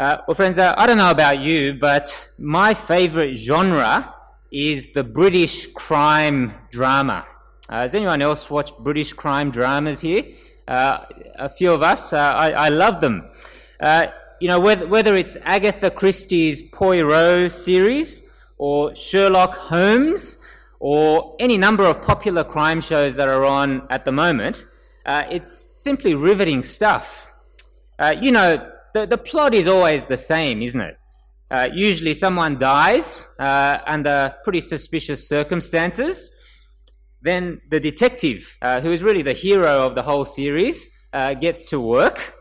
Uh, well, friends, uh, I don't know about you, but my favorite genre is the British crime drama. Uh, has anyone else watched British crime dramas here? Uh, a few of us. Uh, I, I, love them. You know, whether, whether it's Agatha Christie's Poirot series or Sherlock Holmes or any number of popular crime shows that are on at the moment, it's simply riveting stuff. you know, the, the plot is always the same, isn't it? Uh, usually someone dies uh, under pretty suspicious circumstances. Then the detective, uh, who is really the hero of the whole series, uh, gets to work.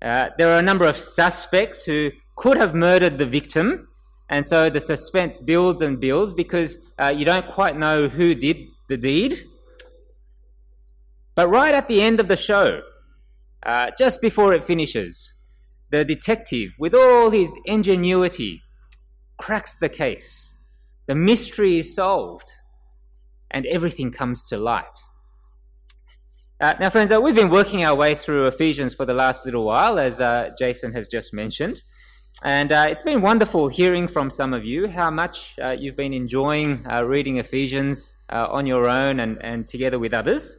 Uh, there are a number of suspects who could have murdered the victim, and so the suspense builds and builds because uh, you don't quite know who did the deed. But right at the end of the show, just before it finishes, the detective, with all his ingenuity, cracks the case. The mystery is solved, and everything comes to light. Uh, now, friends, uh, we've been working our way through Ephesians for the last little while, as uh, Jason has just mentioned. And uh, it's been wonderful hearing from some of you how much uh, you've been enjoying uh, reading Ephesians on your own and, and together with others.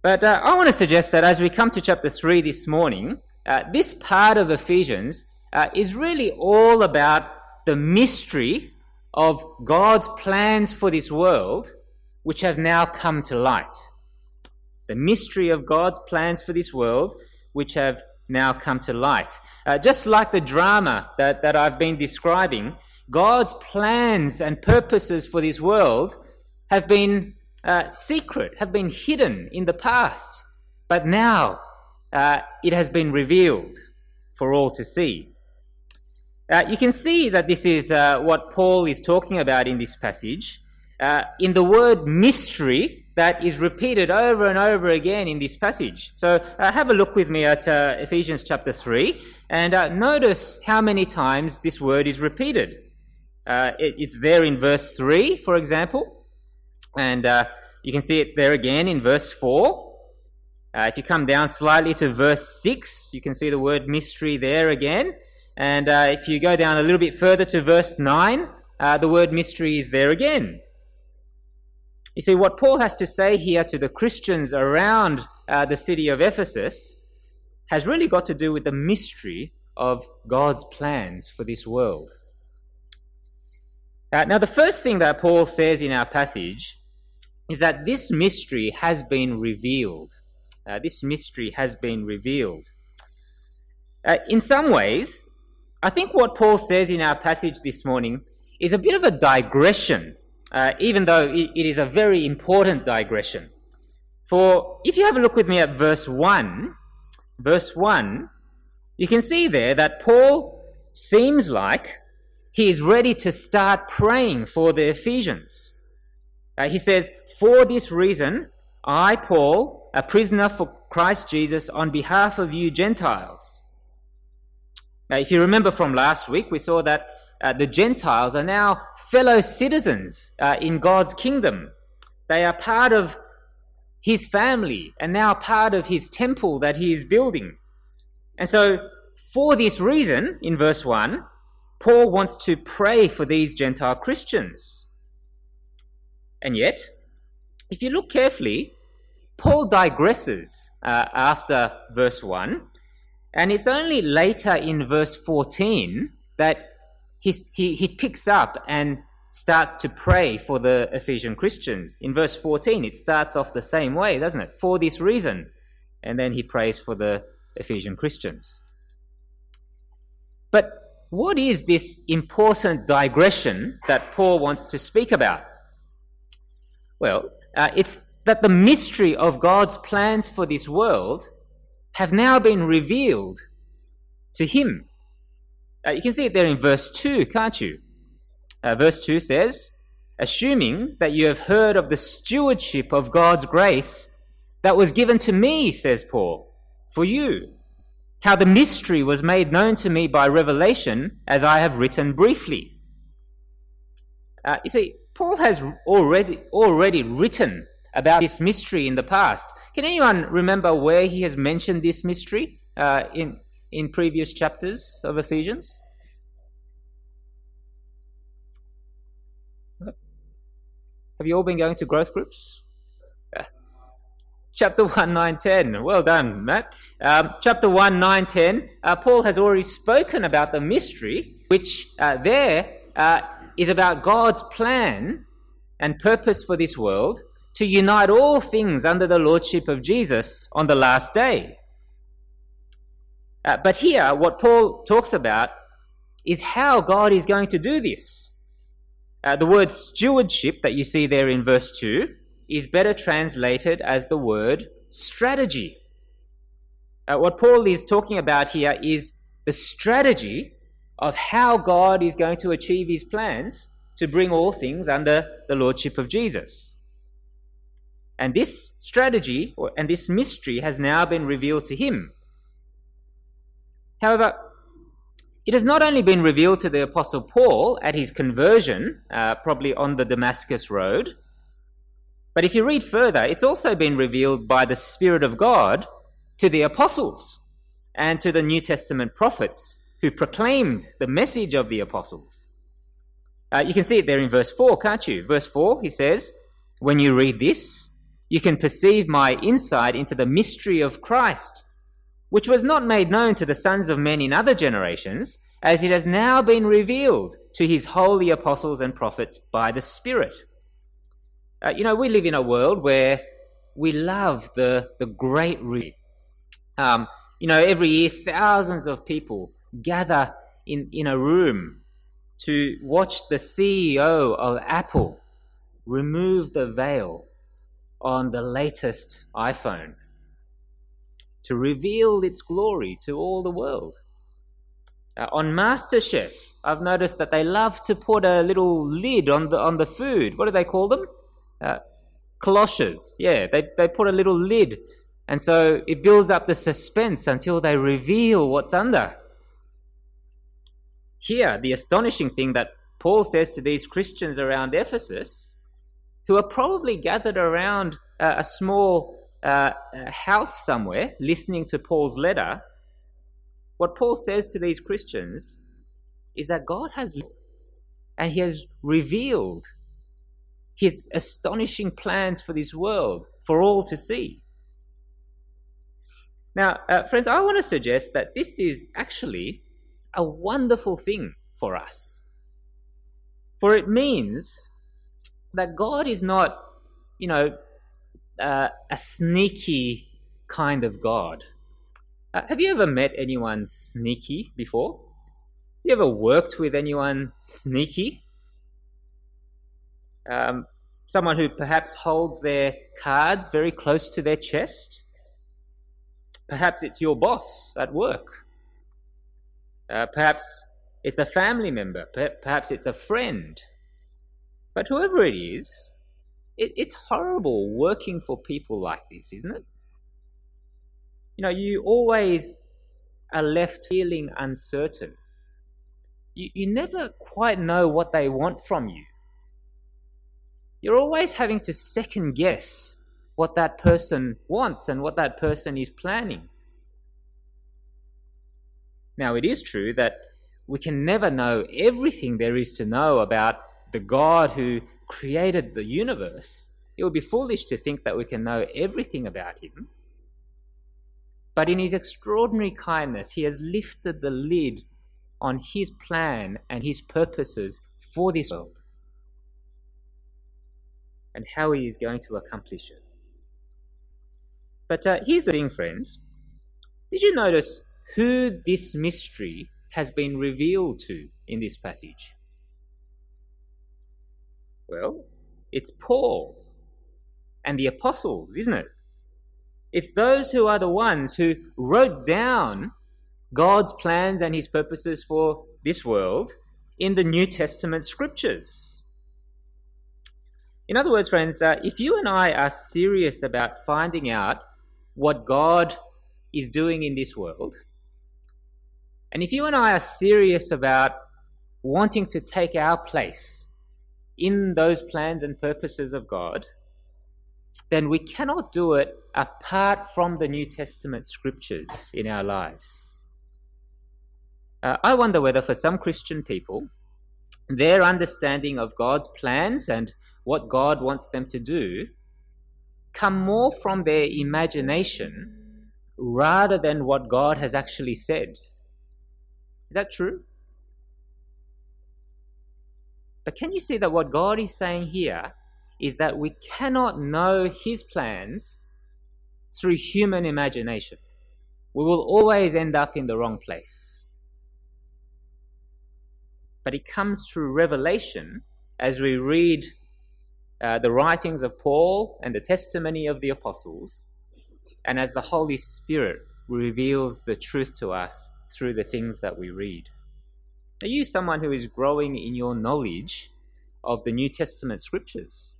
But I want to suggest that as we come to chapter 3 this morning, uh, this part of Ephesians uh, is really all about the mystery of God's plans for this world, which have now come to light. The mystery of God's plans for this world, which have now come to light. Uh, just like the drama that, that I've been describing, God's plans and purposes for this world have been uh, secret, have been hidden in the past. But now uh, it has been revealed for all to see. Uh, you can see that this is uh, what Paul is talking about in this passage. Uh, in the word mystery that is repeated over and over again in this passage. So uh, have a look with me at uh, Ephesians chapter 3 and notice how many times this word is repeated. It, it's there in verse 3, for example, and you can see it there again in verse 4. Uh, if you come down slightly to verse 6, you can see the word mystery there again. And uh, if you go down a little bit further to verse 9, uh, the word mystery is there again. You see, what Paul has to say here to the Christians around uh, the city of Ephesus has really got to do with the mystery of God's plans for this world. Uh, now, the first thing that Paul says in our passage is that this mystery has been revealed uh, this mystery has been revealed. Uh, in some ways, I think what Paul says in our passage this morning is a bit of a digression, uh, even though it, it is a very important digression. For if you have a look with me at verse 1, verse 1, you can see there that Paul seems like he is ready to start praying for the Ephesians. Uh, he says, For this reason, I, Paul, a prisoner for Christ Jesus on behalf of you Gentiles. Now, if you remember from last week, we saw that uh, the Gentiles are now fellow citizens uh, in God's kingdom. They are part of his family and now part of his temple that he is building. And so, for this reason, in verse 1, Paul wants to pray for these Gentile Christians. And yet, if you look carefully, Paul digresses uh, after verse 1, and it's only later in verse 14 that he, he picks up and starts to pray for the Ephesian Christians. In verse 14, it starts off the same way, doesn't it? For this reason. And then he prays for the Ephesian Christians. But what is this important digression that Paul wants to speak about? Well, uh, it's that the mystery of God's plans for this world have now been revealed to him. Uh, you can see it there in verse 2, can't you? Uh, verse 2 says, Assuming that you have heard of the stewardship of God's grace that was given to me, says Paul, for you, how the mystery was made known to me by revelation, as I have written briefly. Uh, you see, Paul has already, already written about this mystery in the past. Can anyone remember where he has mentioned this mystery uh, in, in previous chapters of Ephesians? Have you all been going to growth groups? Yeah. Chapter 1, 9, 10. Well done, Matt. Um, chapter 1, 9, 10. Uh, Paul has already spoken about the mystery, which uh, there uh, is about God's plan and purpose for this world to unite all things under the lordship of Jesus on the last day. Uh, but here, what Paul talks about is how God is going to do this. Uh, the word stewardship that you see there in verse 2 is better translated as the word strategy. Uh, what Paul is talking about here is the strategy of how God is going to achieve his plans to bring all things under the lordship of Jesus. And this strategy and this mystery has now been revealed to him. However, it has not only been revealed to the Apostle Paul at his conversion, uh, probably on the Damascus Road, but if you read further, it's also been revealed by the Spirit of God to the apostles and to the New Testament prophets who proclaimed the message of the apostles. Uh, you can see it there in verse 4, can't you? Verse 4, he says, When you read this, you can perceive my insight into the mystery of Christ which was not made known to the sons of men in other generations, as it has now been revealed to his holy apostles and prophets by the Spirit. Uh, you know, we live in a world where we love the, the great read. Um, you know, every year thousands of people gather in, in a room to watch the CEO of Apple remove the veil on the latest iPhone to reveal its glory to all the world. Uh, on MasterChef, I've noticed that they love to put a little lid on the on the food. What do they call them? Uh, cloches. Yeah, they they put a little lid, and so it builds up the suspense until they reveal what's under. Here, the astonishing thing that Paul says to these Christians around Ephesus, who are probably gathered around a small uh, house somewhere listening to Paul's letter, what Paul says to these Christians is that God has and he has revealed his astonishing plans for this world for all to see. Now, uh, friends, I want to suggest that this is actually a wonderful thing for us. For it means that God is not, you know, uh, a sneaky kind of God. Uh, have you ever met anyone sneaky before? Have you ever worked with anyone sneaky? Um, someone who perhaps holds their cards very close to their chest? Perhaps it's your boss at work. Uh, perhaps it's a family member. Perhaps it's a friend. But whoever it is, it, it's horrible working for people like this, isn't it? You know, you always are left feeling uncertain. You, you never quite know what they want from you. You're always having to second guess what that person wants and what that person is planning. Now, it is true that we can never know everything there is to know about the God who created the universe, it would be foolish to think that we can know everything about him. But in his extraordinary kindness, he has lifted the lid on his plan and his purposes for this world and how he is going to accomplish it. But uh, here's the thing, friends. Did you notice who this mystery has been revealed to in this passage? Well, it's Paul and the apostles, isn't it? It's those who are the ones who wrote down God's plans and his purposes for this world in the New Testament scriptures. In other words, friends, uh, if you and I are serious about finding out what God is doing in this world, and if you and I are serious about wanting to take our place in those plans and purposes of God, then we cannot do it apart from the New Testament scriptures in our lives. Uh, I wonder whether for some Christian people, their understanding of God's plans and what God wants them to do come more from their imagination rather than what God has actually said. Is that true? But can you see that what God is saying here is that we cannot know His plans through human imagination? We will always end up in the wrong place. But it comes through revelation as we read uh, the writings of Paul and the testimony of the apostles, and as the Holy Spirit reveals the truth to us through the things that we read. Are you someone who is growing in your knowledge of the New Testament scriptures?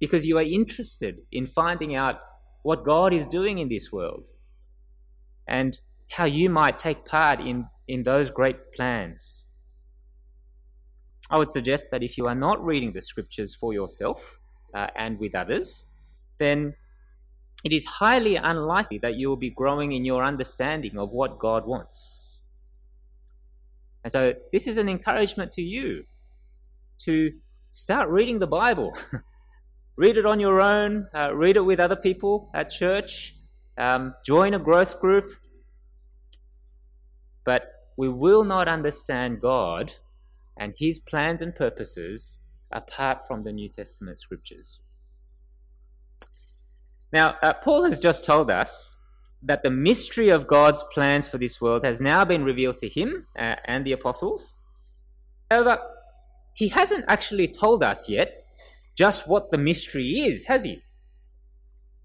Because you are interested in finding out what God is doing in this world and how you might take part in, in those great plans. I would suggest that if you are not reading the scriptures for yourself uh, and with others, then it is highly unlikely that you will be growing in your understanding of what God wants. And so, this is an encouragement to you to start reading the Bible. read it on your own, uh, read it with other people at church, um, join a growth group. But we will not understand God and His plans and purposes apart from the New Testament scriptures. Now, uh, Paul has just told us that the mystery of God's plans for this world has now been revealed to him uh, and the apostles. However, he hasn't actually told us yet just what the mystery is, has he?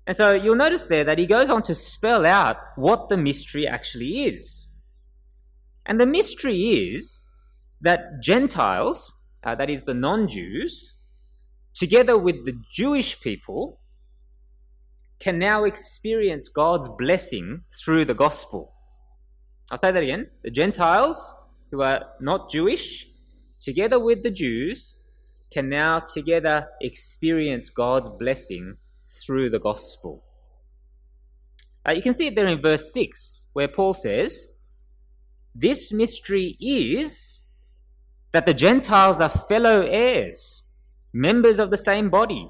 And so you'll notice there that he goes on to spell out what the mystery actually is. And the mystery is that Gentiles, uh, that is the non Jews, together with the Jewish people, can now experience God's blessing through the gospel. I'll say that again. The Gentiles, who are not Jewish, together with the Jews, can now together experience God's blessing through the gospel. Uh, you can see it there in verse 6, where Paul says, This mystery is that the Gentiles are fellow heirs, members of the same body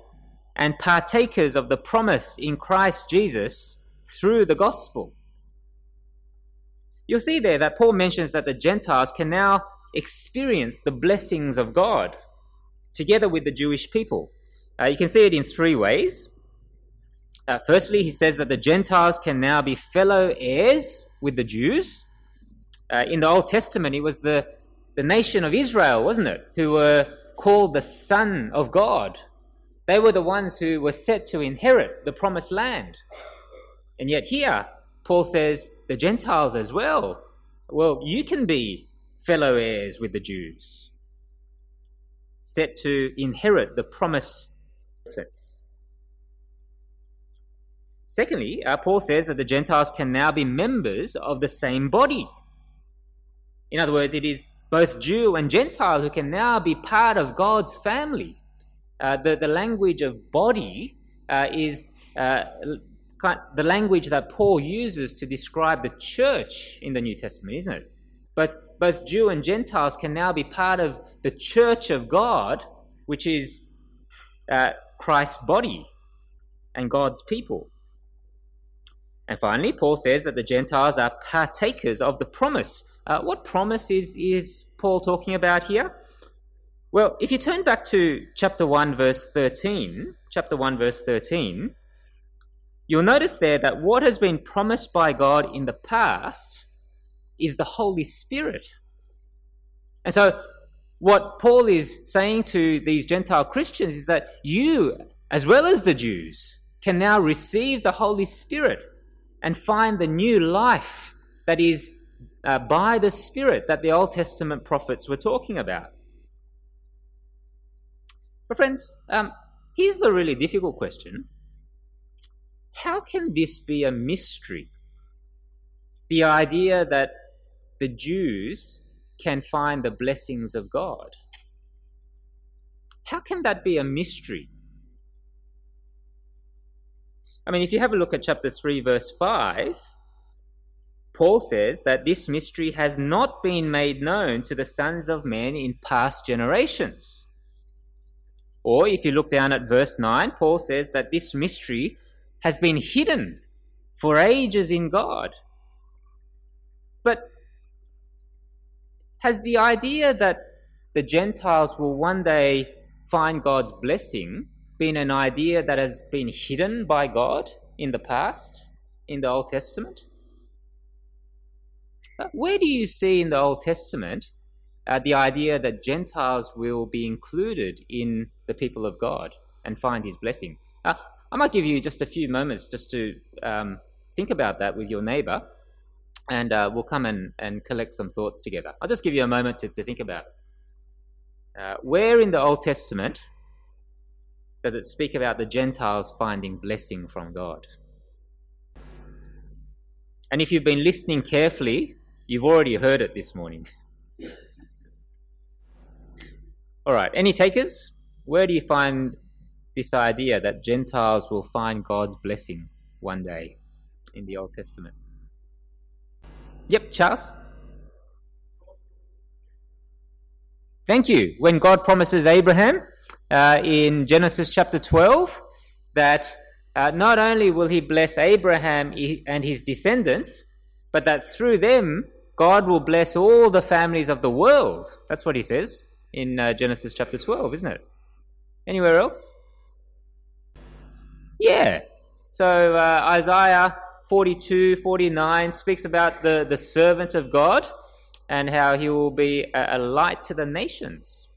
and partakers of the promise in Christ Jesus through the gospel. You'll see there that Paul mentions that the Gentiles can now experience the blessings of God together with the Jewish people. Uh, you can see it in three ways. Uh, firstly, he says that the Gentiles can now be fellow heirs with the Jews. Uh, in the Old Testament, it was the, the nation of Israel, wasn't it, who were called the Son of God. They were the ones who were set to inherit the promised land. And yet, here, Paul says the Gentiles as well. Well, you can be fellow heirs with the Jews, set to inherit the promised inheritance. Secondly, uh, Paul says that the Gentiles can now be members of the same body. In other words, it is both Jew and Gentile who can now be part of God's family. Uh, the, the language of body uh, is uh, the language that Paul uses to describe the church in the New Testament, isn't it? But both Jew and Gentiles can now be part of the church of God, which is uh, Christ's body and God's people. And finally, Paul says that the Gentiles are partakers of the promise. Uh, what promise is, is Paul talking about here? Well, if you turn back to chapter 1, verse 13, chapter 1, verse 13, you'll notice there that what has been promised by God in the past is the Holy Spirit. And so, what Paul is saying to these Gentile Christians is that you, as well as the Jews, can now receive the Holy Spirit and find the new life that is uh, by the Spirit that the Old Testament prophets were talking about. But, friends, um, here's the really difficult question How can this be a mystery? The idea that the Jews can find the blessings of God. How can that be a mystery? I mean, if you have a look at chapter 3, verse 5, Paul says that this mystery has not been made known to the sons of men in past generations. Or if you look down at verse 9, Paul says that this mystery has been hidden for ages in God. But has the idea that the Gentiles will one day find God's blessing been an idea that has been hidden by God in the past, in the Old Testament? Uh, where do you see in the Old Testament uh, the idea that Gentiles will be included in the people of God and find his blessing? Uh, I might give you just a few moments just to um, think about that with your neighbor, and uh, we'll come and, and collect some thoughts together. I'll just give you a moment to, to think about it. Uh, where in the Old Testament does it speak about the Gentiles finding blessing from God? And if you've been listening carefully, you've already heard it this morning. All right, any takers? Where do you find this idea that Gentiles will find God's blessing one day in the Old Testament? Yep, Charles? Thank you. When God promises Abraham uh, in Genesis chapter 12 that uh, not only will he bless Abraham and his descendants, but that through them God will bless all the families of the world. That's what he says in uh, Genesis chapter 12, isn't it? Anywhere else? Yeah. So uh, Isaiah 42, 49 speaks about the, the servant of God and how he will be a, a light to the nations.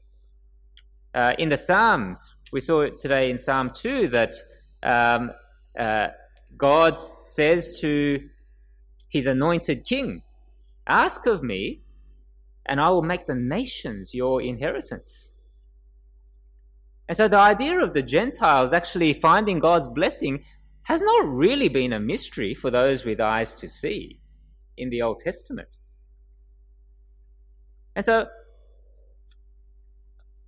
Uh, in the Psalms, we saw it today in Psalm 2 that um, uh, God says to his anointed king, Ask of me, and I will make the nations your inheritance. And so the idea of the Gentiles actually finding God's blessing has not really been a mystery for those with eyes to see in the Old Testament. And so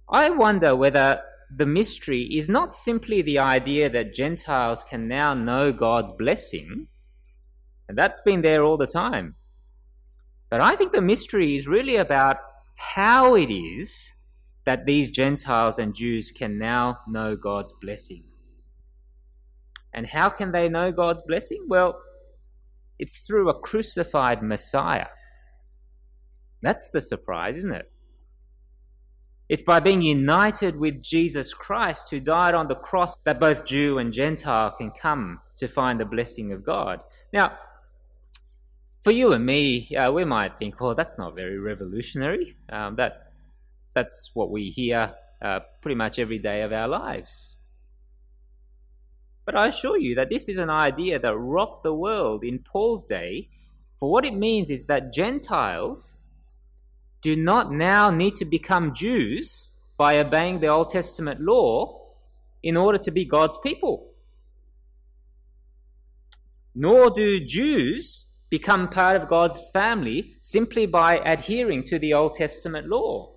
I wonder whether the mystery is not simply the idea that Gentiles can now know God's blessing, and that's been there all the time. But I think the mystery is really about how it is that these Gentiles and Jews can now know God's blessing. And how can they know God's blessing? Well, it's through a crucified Messiah. That's the surprise, isn't it? It's by being united with Jesus Christ, who died on the cross, that both Jew and Gentile can come to find the blessing of God. Now, for you and me, uh, we might think, "Well, that's not very revolutionary." Um, that that's what we hear uh, pretty much every day of our lives. But I assure you that this is an idea that rocked the world in Paul's day. For what it means is that Gentiles do not now need to become Jews by obeying the Old Testament law in order to be God's people. Nor do Jews become part of God's family simply by adhering to the Old Testament law.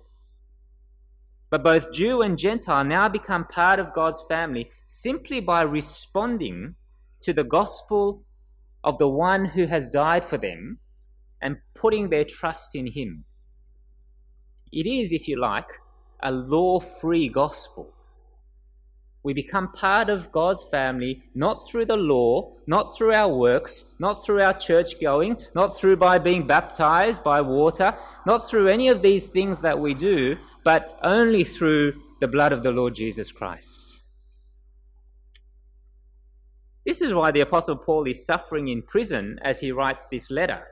But both Jew and Gentile now become part of God's family simply by responding to the gospel of the one who has died for them and putting their trust in him. It is, if you like, a law free gospel. We become part of God's family not through the law, not through our works, not through our church going, not through by being baptized by water, not through any of these things that we do, but only through the blood of the Lord Jesus Christ. This is why the Apostle Paul is suffering in prison as he writes this letter.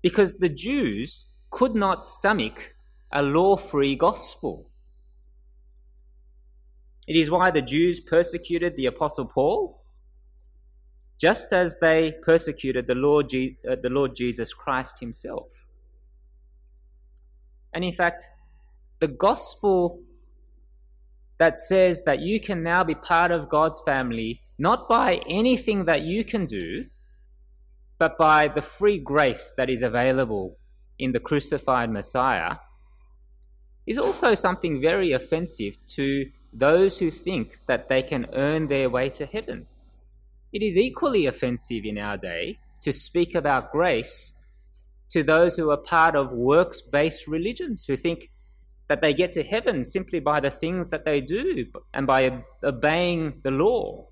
Because the Jews could not stomach a law free gospel. It is why the Jews persecuted the Apostle Paul, just as they persecuted the Lord, Je- uh, the Lord Jesus Christ himself. And in fact, the gospel that says that you can now be part of God's family, not by anything that you can do, but by the free grace that is available in the crucified Messiah, is also something very offensive to those who think that they can earn their way to heaven. It is equally offensive in our day to speak about grace to those who are part of works based religions, who think that they get to heaven simply by the things that they do and by obeying the law.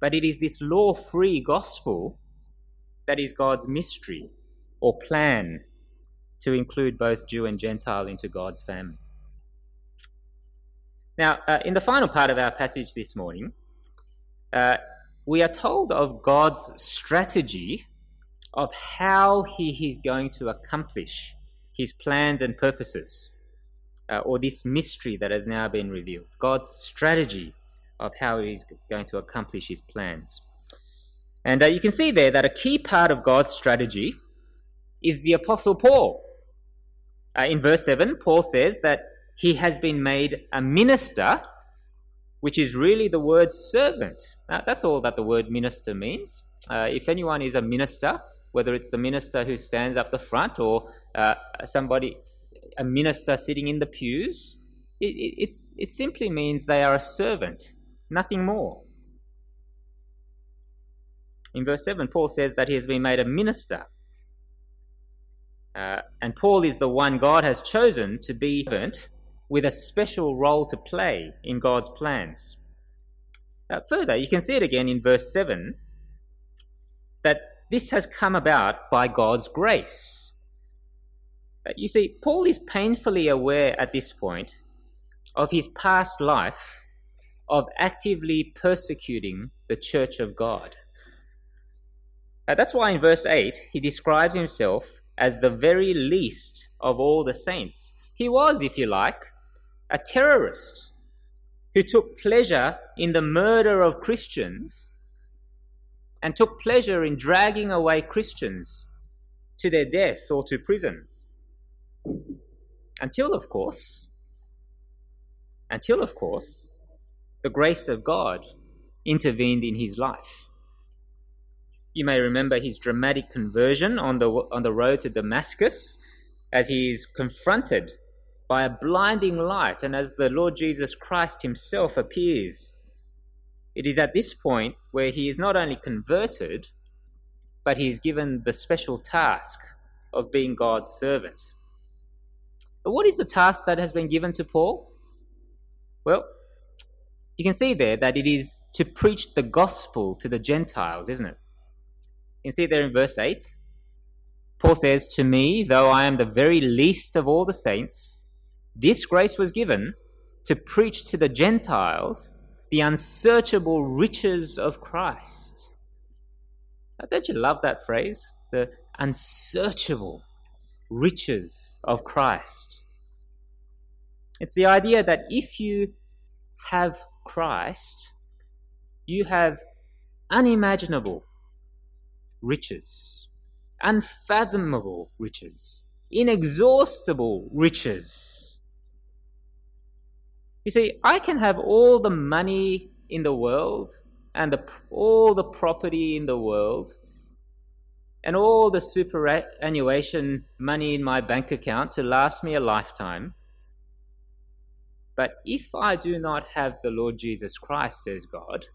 But it is this law free gospel that is God's mystery or plan to include both Jew and Gentile into God's family. Now, uh, in the final part of our passage this morning, uh, we are told of God's strategy of how He is going to accomplish His plans and purposes, uh, or this mystery that has now been revealed. God's strategy of how He's going to accomplish His plans. And uh, you can see there that a key part of God's strategy is the Apostle Paul. Uh, in verse 7, Paul says that he has been made a minister, which is really the word servant. Now, that's all that the word minister means. Uh, if anyone is a minister, whether it's the minister who stands up the front or uh, somebody, a minister sitting in the pews, it, it, simply means they are a servant, nothing more. In verse 7, Paul says that he has been made a minister. Uh, and Paul is the one God has chosen to be servant with a special role to play in God's plans. Further, you can see it again in verse 7 that this has come about by God's grace. You see, Paul is painfully aware at this point of his past life of actively persecuting the church of God. That's why in verse 8 he describes himself as the very least of all the saints. He was, if you like, a terrorist who took pleasure in the murder of Christians and took pleasure in dragging away Christians to their death or to prison. Until, of course, until, of course, the grace of God intervened in his life. You may remember his dramatic conversion on the, on the road to Damascus as he is confronted by a blinding light and as the Lord Jesus Christ himself appears. It is at this point where he is not only converted, but he is given the special task of being God's servant. But what is the task that has been given to Paul? Well, you can see there that it is to preach the gospel to the Gentiles, isn't it? You can see there in verse 8. Paul says, To me, though I am the very least of all the saints, this grace was given to preach to the Gentiles the unsearchable riches of Christ. Don't you love that phrase? The unsearchable riches of Christ. It's the idea that if you have Christ, you have unimaginable riches, unfathomable riches, inexhaustible riches. You see, I can have all the money in the world and the, all the property in the world and all the superannuation money in my bank account to last me a lifetime. But if I do not have the Lord Jesus Christ, says God,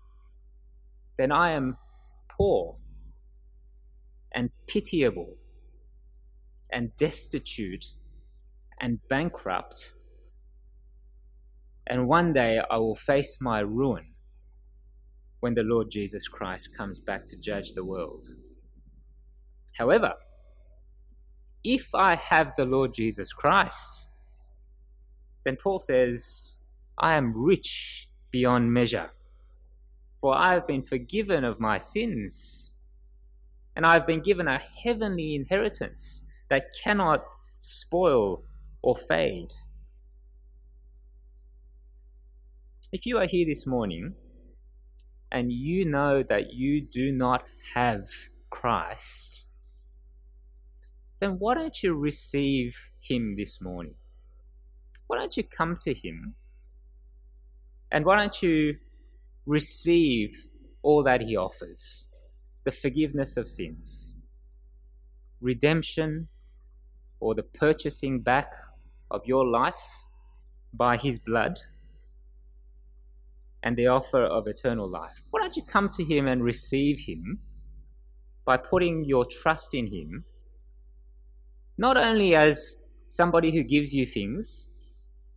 then I am poor and pitiable and destitute and bankrupt. And one day I will face my ruin when the Lord Jesus Christ comes back to judge the world. However, if I have the Lord Jesus Christ, then Paul says, I am rich beyond measure, for I have been forgiven of my sins and I've been given a heavenly inheritance that cannot spoil or fade. If you are here this morning and you know that you do not have Christ, then why don't you receive Him this morning? Why don't you come to Him? And why don't you receive all that He offers? the forgiveness of sins, redemption, or the purchasing back of your life by His blood, and the offer of eternal life. Why don't you come to Him and receive Him by putting your trust in Him, not only as somebody who gives you things,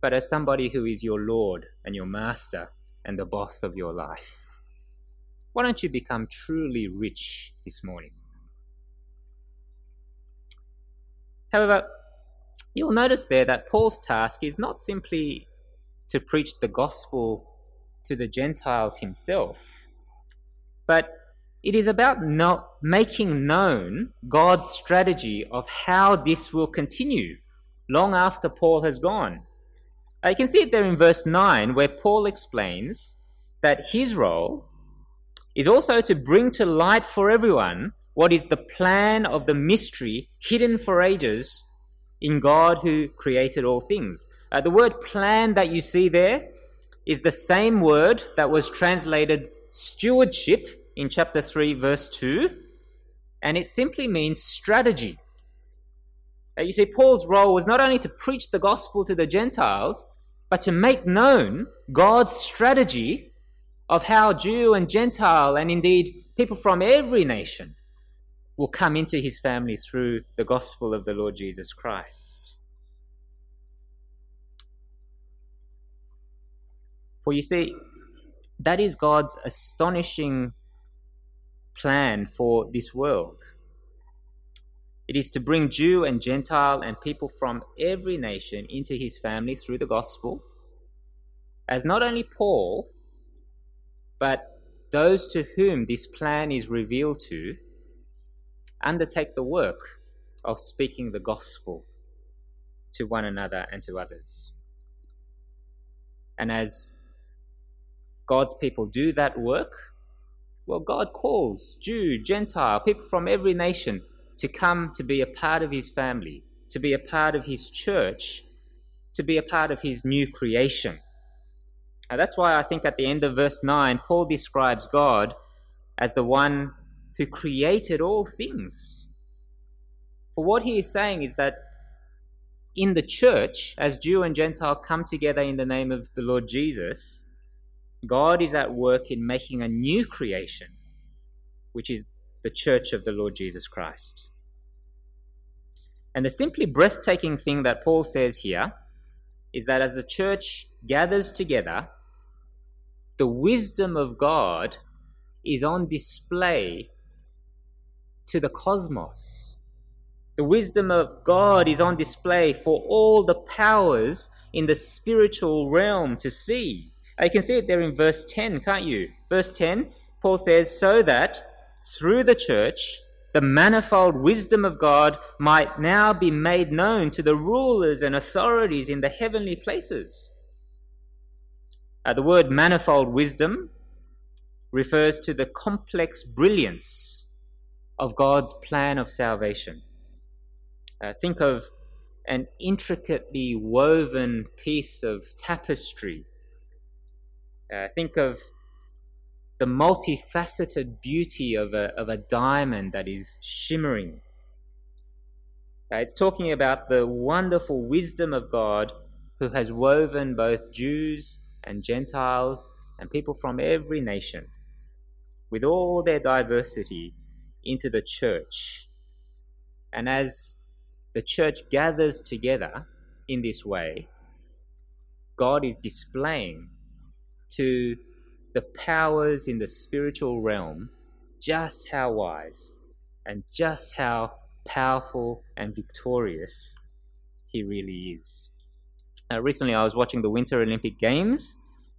but as somebody who is your Lord and your Master and the boss of your life? Why don't you become truly rich this morning? However, you'll notice there that Paul's task is not simply to preach the gospel to the Gentiles himself, but it is about not making known God's strategy of how this will continue long after Paul has gone. Uh, you can see it there in verse 9, where Paul explains that his role is also to bring to light for everyone what is the plan of the mystery hidden for ages in God who created all things. Uh, the word plan that you see there is the same word that was translated stewardship in chapter 3, verse 2, and it simply means strategy. Uh, you see, Paul's role was not only to preach the gospel to the Gentiles, but to make known God's strategy of how Jew and Gentile, and indeed people from every nation, will come into his family through the gospel of the Lord Jesus Christ. For you see, that is God's astonishing plan for this world. It is to bring Jew and Gentile and people from every nation into his family through the gospel, as not only Paul, but those to whom this plan is revealed to undertake the work of speaking the gospel to one another and to others. And as God's people do that work, well, God calls Jew, Gentile, people from every nation to come to be a part of his family, to be a part of his church, to be a part of his new creation. And that's why I think at the end of verse 9, Paul describes God as the one who created all things. For what he is saying is that in the church, as Jew and Gentile come together in the name of the Lord Jesus, God is at work in making a new creation, which is the church of the Lord Jesus Christ. And the simply breathtaking thing that Paul says here is that as the church gathers together, the wisdom of God is on display to the cosmos. The wisdom of God is on display for all the powers in the spiritual realm to see. You can see it there in verse 10, can't you? Verse 10, Paul says, So that through the church, the manifold wisdom of God might now be made known to the rulers and authorities in the heavenly places. Uh, the word manifold wisdom refers to the complex brilliance of God's plan of salvation. Uh, think of an intricately woven piece of tapestry. Uh, think of the multifaceted beauty of a, of a diamond that is shimmering. Uh, it's talking about the wonderful wisdom of God who has woven both Jews and Gentiles and people from every nation, with all their diversity, into the church. And as the church gathers together in this way, God is displaying to the powers in the spiritual realm just how wise and just how powerful and victorious he really is. Uh, recently, I was watching the Winter Olympic Games,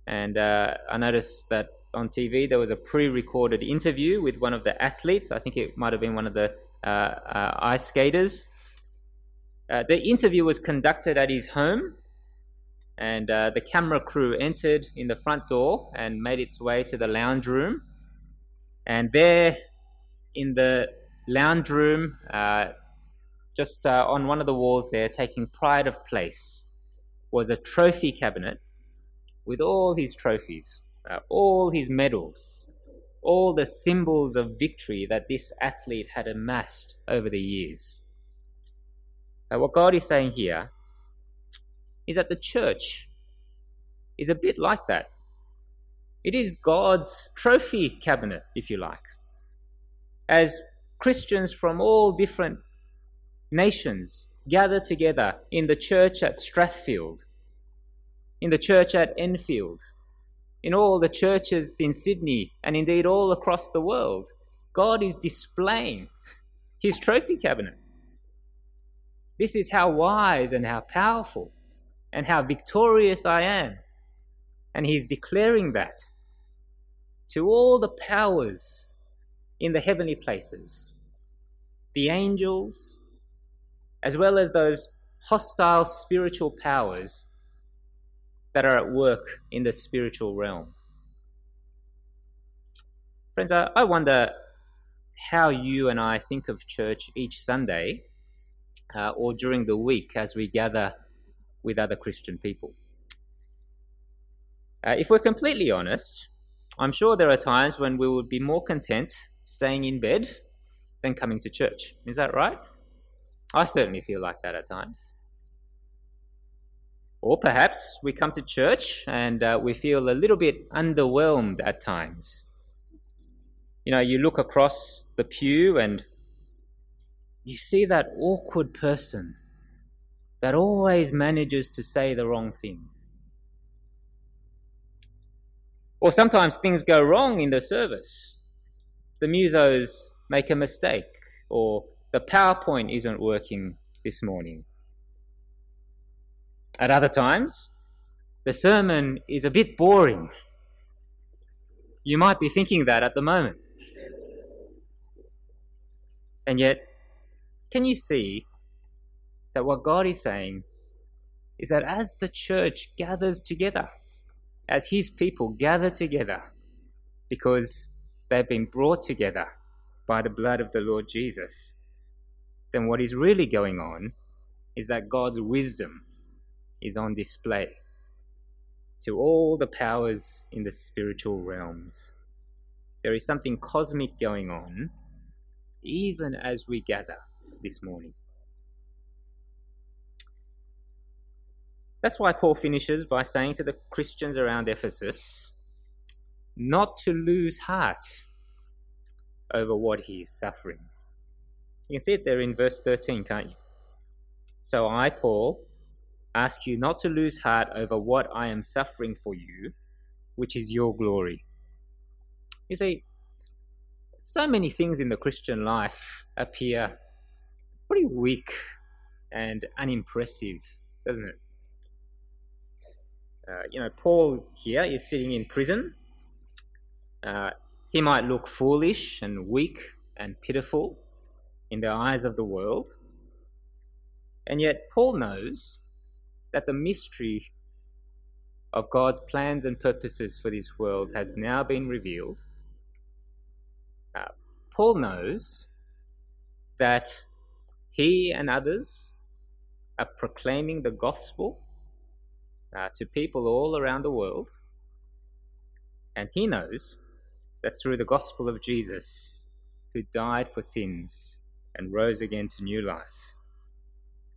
and uh, I noticed that on TV there was a pre-recorded interview with one of the athletes. I think it might have been one of the uh, uh ice skaters. Uh, the interview was conducted at his home, and uh, the camera crew entered in the front door and made its way to the lounge room. And there, in the lounge room, just on one of the walls there, taking pride of place was a trophy cabinet with all his trophies, uh, all his medals, all the symbols of victory that this athlete had amassed over the years. Now, what God is saying here is that the church is a bit like that. It is God's trophy cabinet, if you like. As Christians from all different nations gather together in the church at Strathfield, in the church at Enfield, in all the churches in Sydney, and indeed all across the world, God is displaying his trophy cabinet. This is how wise and how powerful and how victorious I am. And he's declaring that to all the powers in the heavenly places, the angels, as well as those hostile spiritual powers that are at work in the spiritual realm. Friends, I, wonder how you and I think of church each Sunday uh, or during the week as we gather with other Christian people. Uh, if we're completely honest, I'm sure there are times when we would be more content staying in bed than coming to church. Is that right? I certainly feel like that at times. Or perhaps we come to church and uh, we feel a little bit underwhelmed at times. You know, you look across the pew and you see that awkward person that always manages to say the wrong thing. Or sometimes things go wrong in the service. The musos make a mistake, or the PowerPoint isn't working this morning. At other times, the sermon is a bit boring. You might be thinking that at the moment. And yet, can you see that what God is saying is that as the church gathers together, as His people gather together, because they've been brought together by the blood of the Lord Jesus, then what is really going on is that God's wisdom is on display to all the powers in the spiritual realms. There is something cosmic going on even as we gather this morning. That's why Paul finishes by saying to the Christians around Ephesus not to lose heart over what he is suffering. You can see it there in verse 13, can't you? So I, Paul, ask you not to lose heart over what I am suffering for you, which is your glory. You see, so many things in the Christian life appear pretty weak and unimpressive, doesn't it? Uh, you know, Paul here is sitting in prison. Uh, he might look foolish and weak and pitiful in the eyes of the world. And yet, Paul knows that the mystery of God's plans and purposes for this world has now been revealed. Uh, Paul knows that he and others are proclaiming the gospel uh, to people all around the world. And he knows that through the gospel of Jesus, who died for sins and rose again to new life,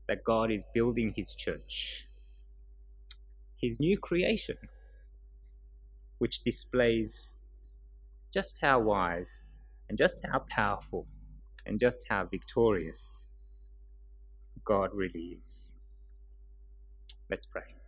that God is building his church, his new creation, which displays just how wise and just how powerful and just how victorious God really is. Let's pray.